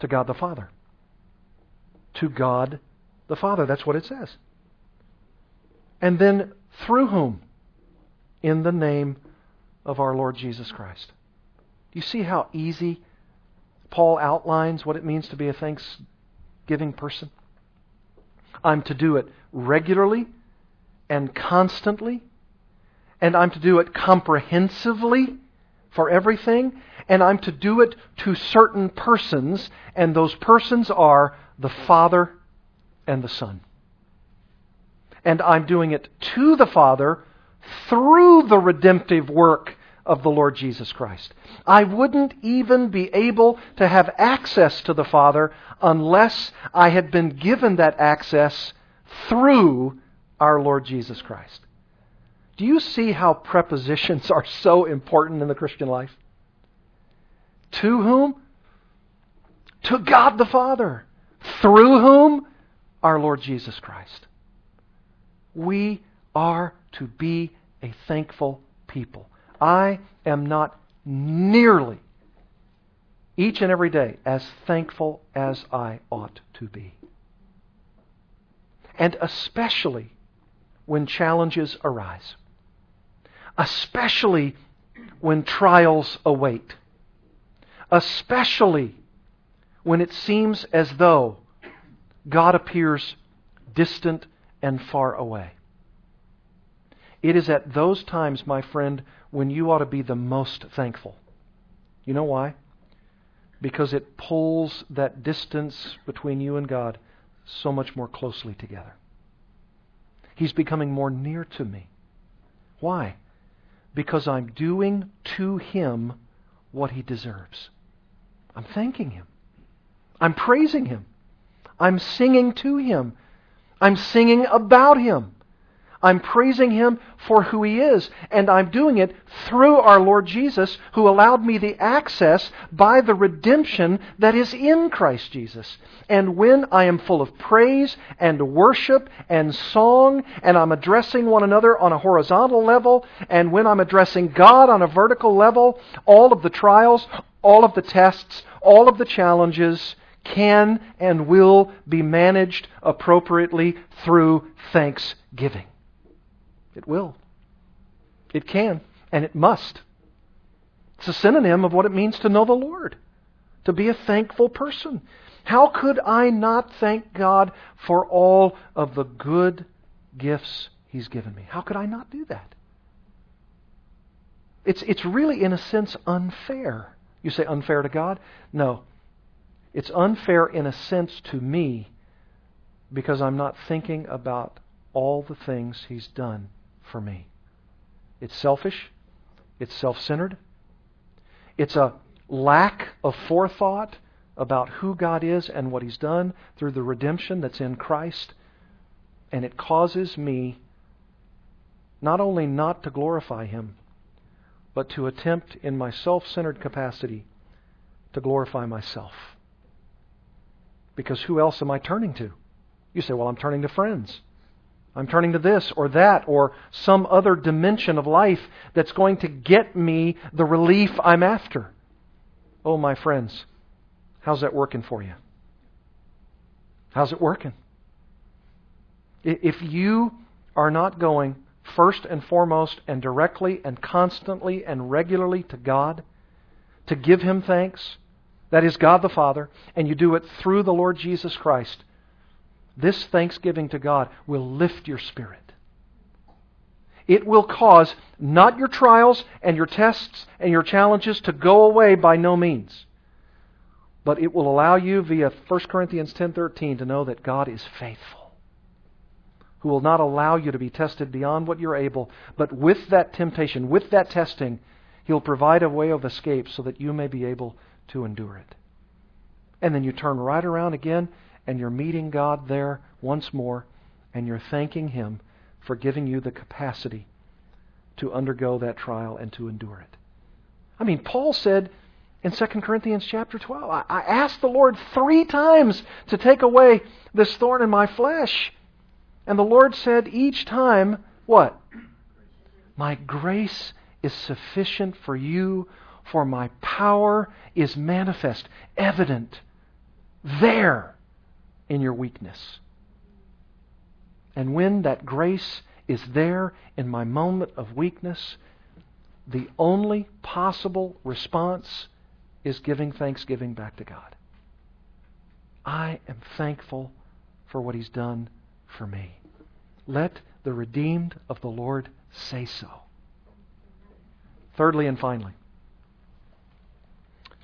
To God the Father. To God the Father. That's what it says. And then through whom? In the name of our Lord Jesus Christ. Do you see how easy Paul outlines what it means to be a thanksgiving person? I'm to do it regularly and constantly, and I'm to do it comprehensively for everything, and I'm to do it to certain persons, and those persons are the Father and the Son and I'm doing it to the Father through the redemptive work of the Lord Jesus Christ. I wouldn't even be able to have access to the Father unless I had been given that access through our Lord Jesus Christ. Do you see how prepositions are so important in the Christian life? To whom? To God the Father. Through whom? Our Lord Jesus Christ. We are to be a thankful people. I am not nearly each and every day as thankful as I ought to be. And especially when challenges arise, especially when trials await, especially when it seems as though God appears distant and far away. It is at those times, my friend, when you ought to be the most thankful. You know why? Because it pulls that distance between you and God so much more closely together. He's becoming more near to me. Why? Because I'm doing to Him what He deserves. I'm thanking Him. I'm praising Him. I'm singing to Him. I'm singing about Him. I'm praising Him for who He is. And I'm doing it through our Lord Jesus, who allowed me the access by the redemption that is in Christ Jesus. And when I am full of praise and worship and song, and I'm addressing one another on a horizontal level, and when I'm addressing God on a vertical level, all of the trials, all of the tests, all of the challenges, can and will be managed appropriately through thanksgiving. It will. It can, and it must. It's a synonym of what it means to know the Lord, to be a thankful person. How could I not thank God for all of the good gifts He's given me? How could I not do that? It's, it's really, in a sense, unfair. You say unfair to God? No. It's unfair, in a sense, to me because I'm not thinking about all the things He's done for me. It's selfish. It's self centered. It's a lack of forethought about who God is and what He's done through the redemption that's in Christ. And it causes me not only not to glorify Him, but to attempt in my self centered capacity to glorify myself. Because who else am I turning to? You say, well, I'm turning to friends. I'm turning to this or that or some other dimension of life that's going to get me the relief I'm after. Oh, my friends, how's that working for you? How's it working? If you are not going first and foremost and directly and constantly and regularly to God to give Him thanks, that is God the Father, and you do it through the Lord Jesus Christ, this thanksgiving to God will lift your spirit. It will cause not your trials and your tests and your challenges to go away by no means. But it will allow you via 1 Corinthians 10:13 to know that God is faithful. Who will not allow you to be tested beyond what you're able, but with that temptation, with that testing, he'll provide a way of escape so that you may be able to endure it. And then you turn right around again and you're meeting God there once more, and you're thanking Him for giving you the capacity to undergo that trial and to endure it. I mean, Paul said in 2 Corinthians chapter 12, I, asked the Lord three times to take away this thorn in my flesh. And the Lord said each time, What? My grace is sufficient for you, for my power is manifest, evident, there in your weakness. And when that grace is there in my moment of weakness, the only possible response is giving thanksgiving back to God. I am thankful for what He's done for me. Let the redeemed of the Lord say so. Thirdly and finally,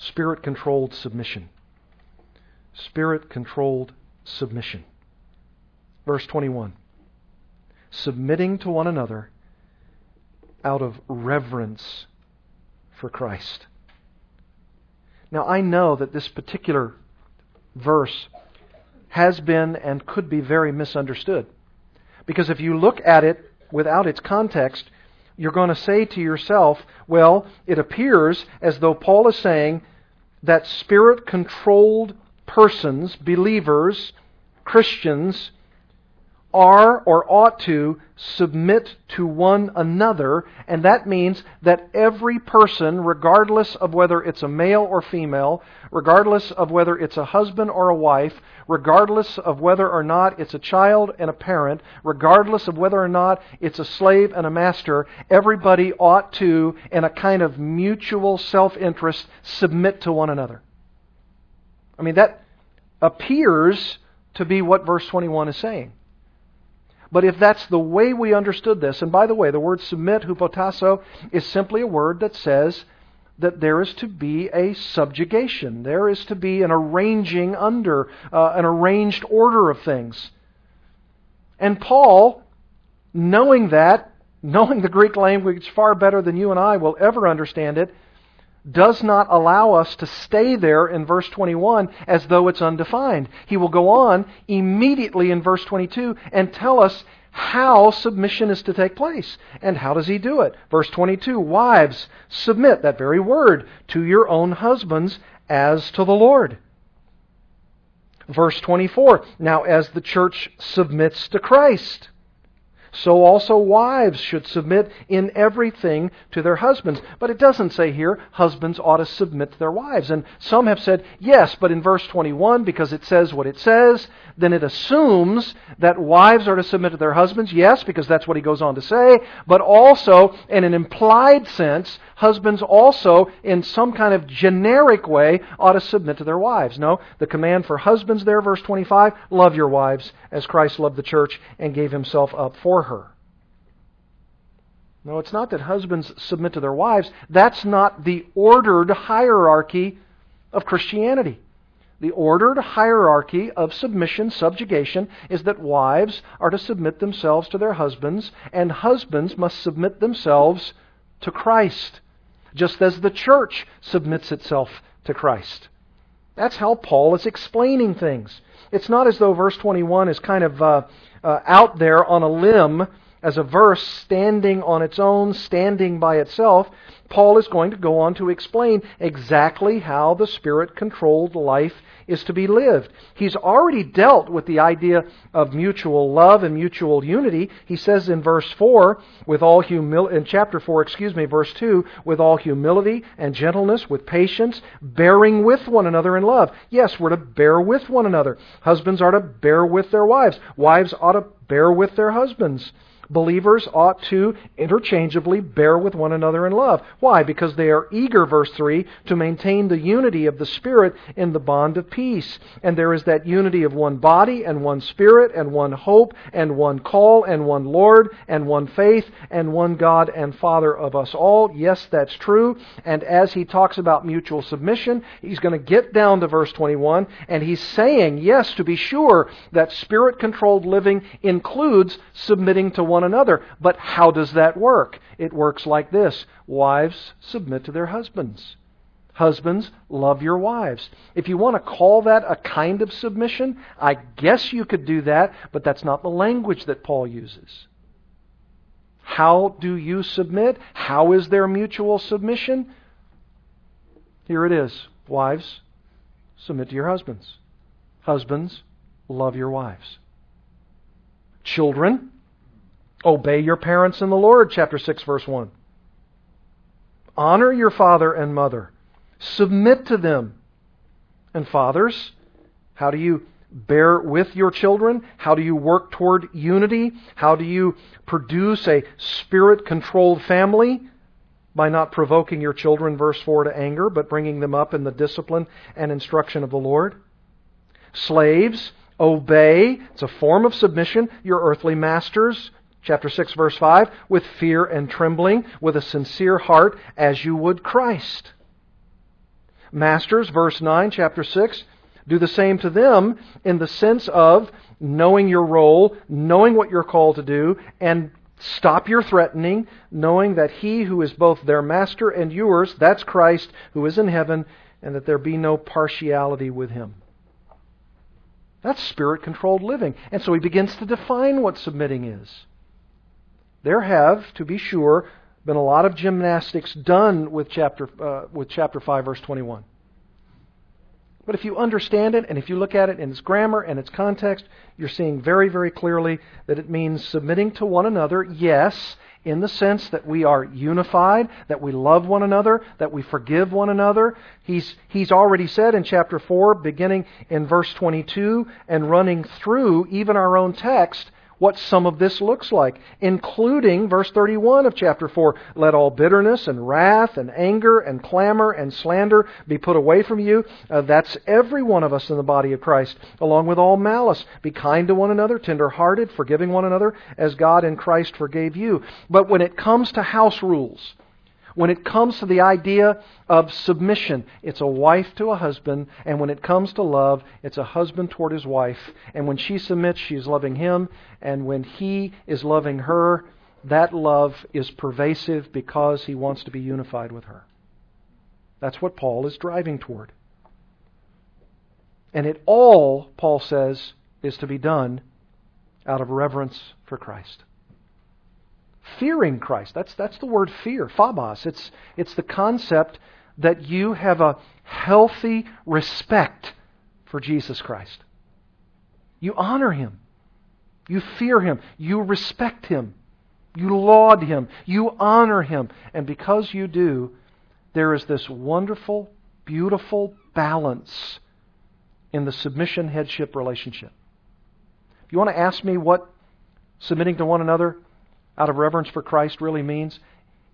spirit controlled submission. Spirit controlled submission. Verse 21 Submitting to one another out of reverence for Christ. Now, I know that this particular verse has been and could be very misunderstood. Because if you look at it without its context, you're going to say to yourself, well, it appears as though Paul is saying that spirit controlled persons, believers, Christians, are or ought to submit to one another, and that means that every person, regardless of whether it's a male or female, regardless of whether it's a husband or a wife, regardless of whether or not it's a child and a parent, regardless of whether or not it's a slave and a master, everybody ought to, in a kind of mutual self interest, submit to one another. I mean, that appears to be what verse 21 is saying. But if that's the way we understood this, and by the way, the word submit, hupotasso, is simply a word that says that there is to be a subjugation. There is to be an arranging under, uh, an arranged order of things. And Paul, knowing that, knowing the Greek language far better than you and I will ever understand it, does not allow us to stay there in verse 21 as though it's undefined. He will go on immediately in verse 22 and tell us how submission is to take place. And how does he do it? Verse 22 Wives, submit, that very word, to your own husbands as to the Lord. Verse 24 Now, as the church submits to Christ. So also wives should submit in everything to their husbands. But it doesn't say here husbands ought to submit to their wives. And some have said, yes, but in verse 21, because it says what it says, then it assumes that wives are to submit to their husbands. Yes, because that's what he goes on to say. But also, in an implied sense, husbands also, in some kind of generic way, ought to submit to their wives. No, the command for husbands there, verse 25, love your wives as Christ loved the church and gave himself up for her. No, it's not that husbands submit to their wives. That's not the ordered hierarchy of Christianity. The ordered hierarchy of submission, subjugation, is that wives are to submit themselves to their husbands, and husbands must submit themselves to Christ just as the church submits itself to Christ. That's how Paul is explaining things. It's not as though verse 21 is kind of uh, uh, out there on a limb as a verse standing on its own, standing by itself. Paul is going to go on to explain exactly how the Spirit controlled life is to be lived. He's already dealt with the idea of mutual love and mutual unity. He says in verse 4, with all humil- in chapter 4, excuse me, verse 2, with all humility and gentleness, with patience, bearing with one another in love. Yes, we're to bear with one another. Husbands are to bear with their wives. Wives ought to bear with their husbands believers ought to interchangeably bear with one another in love. Why? Because they are eager, verse 3, to maintain the unity of the Spirit in the bond of peace. And there is that unity of one body and one Spirit and one hope and one call and one Lord and one faith and one God and Father of us all. Yes, that's true. And as he talks about mutual submission, he's going to get down to verse 21 and he's saying, yes, to be sure, that Spirit controlled living includes submitting to one one another. But how does that work? It works like this Wives, submit to their husbands. Husbands, love your wives. If you want to call that a kind of submission, I guess you could do that, but that's not the language that Paul uses. How do you submit? How is there mutual submission? Here it is. Wives, submit to your husbands. Husbands, love your wives. Children, Obey your parents in the Lord, chapter 6, verse 1. Honor your father and mother. Submit to them. And fathers, how do you bear with your children? How do you work toward unity? How do you produce a spirit controlled family? By not provoking your children, verse 4, to anger, but bringing them up in the discipline and instruction of the Lord. Slaves, obey. It's a form of submission. Your earthly masters chapter 6 verse 5 with fear and trembling with a sincere heart as you would Christ masters verse 9 chapter 6 do the same to them in the sense of knowing your role knowing what you're called to do and stop your threatening knowing that he who is both their master and yours that's Christ who is in heaven and that there be no partiality with him that's spirit controlled living. And so he begins to define what submitting is. There have, to be sure, been a lot of gymnastics done with chapter, uh, with chapter 5, verse 21. But if you understand it and if you look at it in its grammar and its context, you're seeing very, very clearly that it means submitting to one another, yes, in the sense that we are unified, that we love one another, that we forgive one another. He's, he's already said in chapter 4, beginning in verse 22 and running through even our own text, what some of this looks like, including verse 31 of chapter 4. Let all bitterness and wrath and anger and clamor and slander be put away from you. Uh, that's every one of us in the body of Christ, along with all malice. Be kind to one another, tender-hearted, forgiving one another, as God in Christ forgave you. But when it comes to house rules, when it comes to the idea of submission, it's a wife to a husband, and when it comes to love, it's a husband toward his wife. And when she submits, she's loving him, and when he is loving her, that love is pervasive because he wants to be unified with her. That's what Paul is driving toward. And it all, Paul says, is to be done out of reverence for Christ fearing Christ. That's, that's the word fear, phobos. It's, it's the concept that you have a healthy respect for Jesus Christ. You honor him. You fear him. You respect him. You laud him. You honor him. And because you do, there is this wonderful, beautiful balance in the submission headship relationship. If you want to ask me what submitting to one another out of reverence for Christ really means,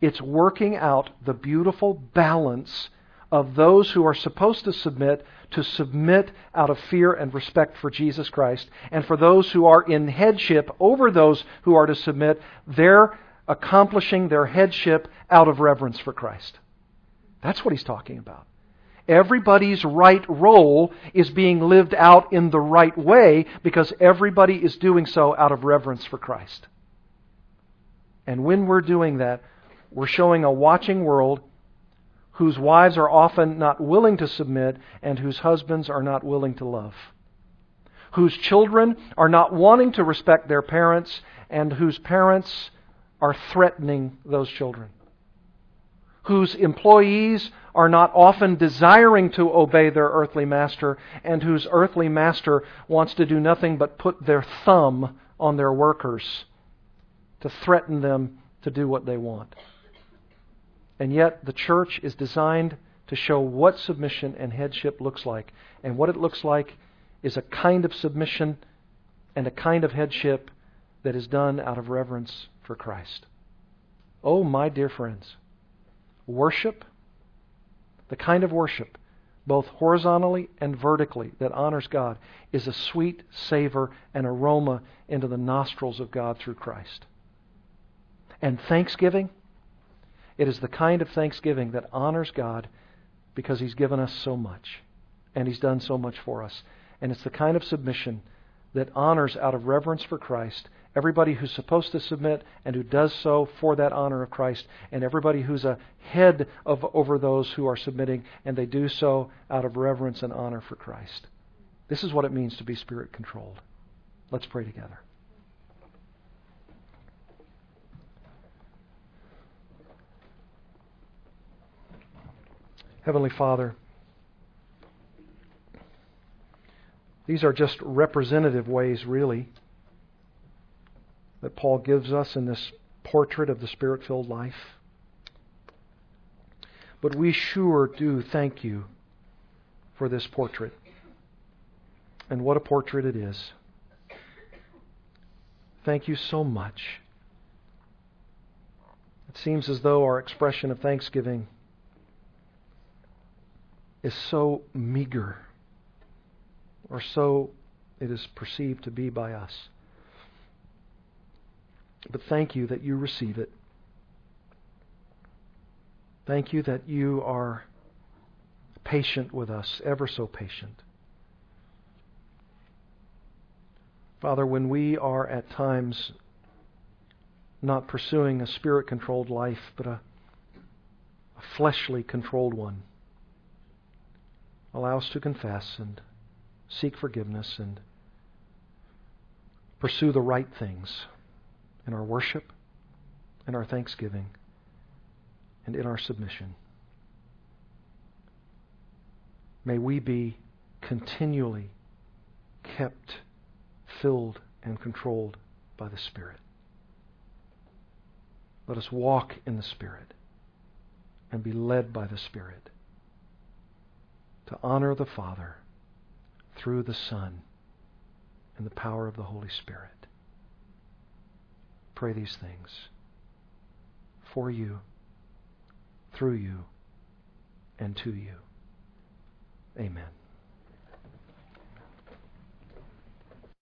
it's working out the beautiful balance of those who are supposed to submit to submit out of fear and respect for Jesus Christ, and for those who are in headship over those who are to submit, they're accomplishing their headship out of reverence for Christ. That's what he's talking about. Everybody's right role is being lived out in the right way because everybody is doing so out of reverence for Christ. And when we're doing that, we're showing a watching world whose wives are often not willing to submit and whose husbands are not willing to love, whose children are not wanting to respect their parents and whose parents are threatening those children, whose employees are not often desiring to obey their earthly master and whose earthly master wants to do nothing but put their thumb on their workers to threaten them to do what they want. And yet, the church is designed to show what submission and headship looks like. And what it looks like is a kind of submission and a kind of headship that is done out of reverence for Christ. Oh, my dear friends, worship, the kind of worship, both horizontally and vertically, that honors God, is a sweet savor and aroma into the nostrils of God through Christ. And thanksgiving, it is the kind of thanksgiving that honors God because He's given us so much and He's done so much for us. And it's the kind of submission that honors out of reverence for Christ everybody who's supposed to submit and who does so for that honor of Christ, and everybody who's a head of over those who are submitting and they do so out of reverence and honor for Christ. This is what it means to be spirit controlled. Let's pray together. Heavenly Father, these are just representative ways, really, that Paul gives us in this portrait of the Spirit filled life. But we sure do thank you for this portrait. And what a portrait it is. Thank you so much. It seems as though our expression of thanksgiving is so meager, or so it is perceived to be by us. But thank you that you receive it. Thank you that you are patient with us, ever so patient. Father, when we are at times not pursuing a spirit controlled life, but a, a fleshly controlled one, allow us to confess and seek forgiveness and pursue the right things in our worship, in our thanksgiving, and in our submission. May we be continually kept filled and controlled by the Spirit. Let us walk in the Spirit and be led by the Spirit to honor the Father through the Son and the power of the Holy Spirit. Pray these things for you, through you, and to you. Amen.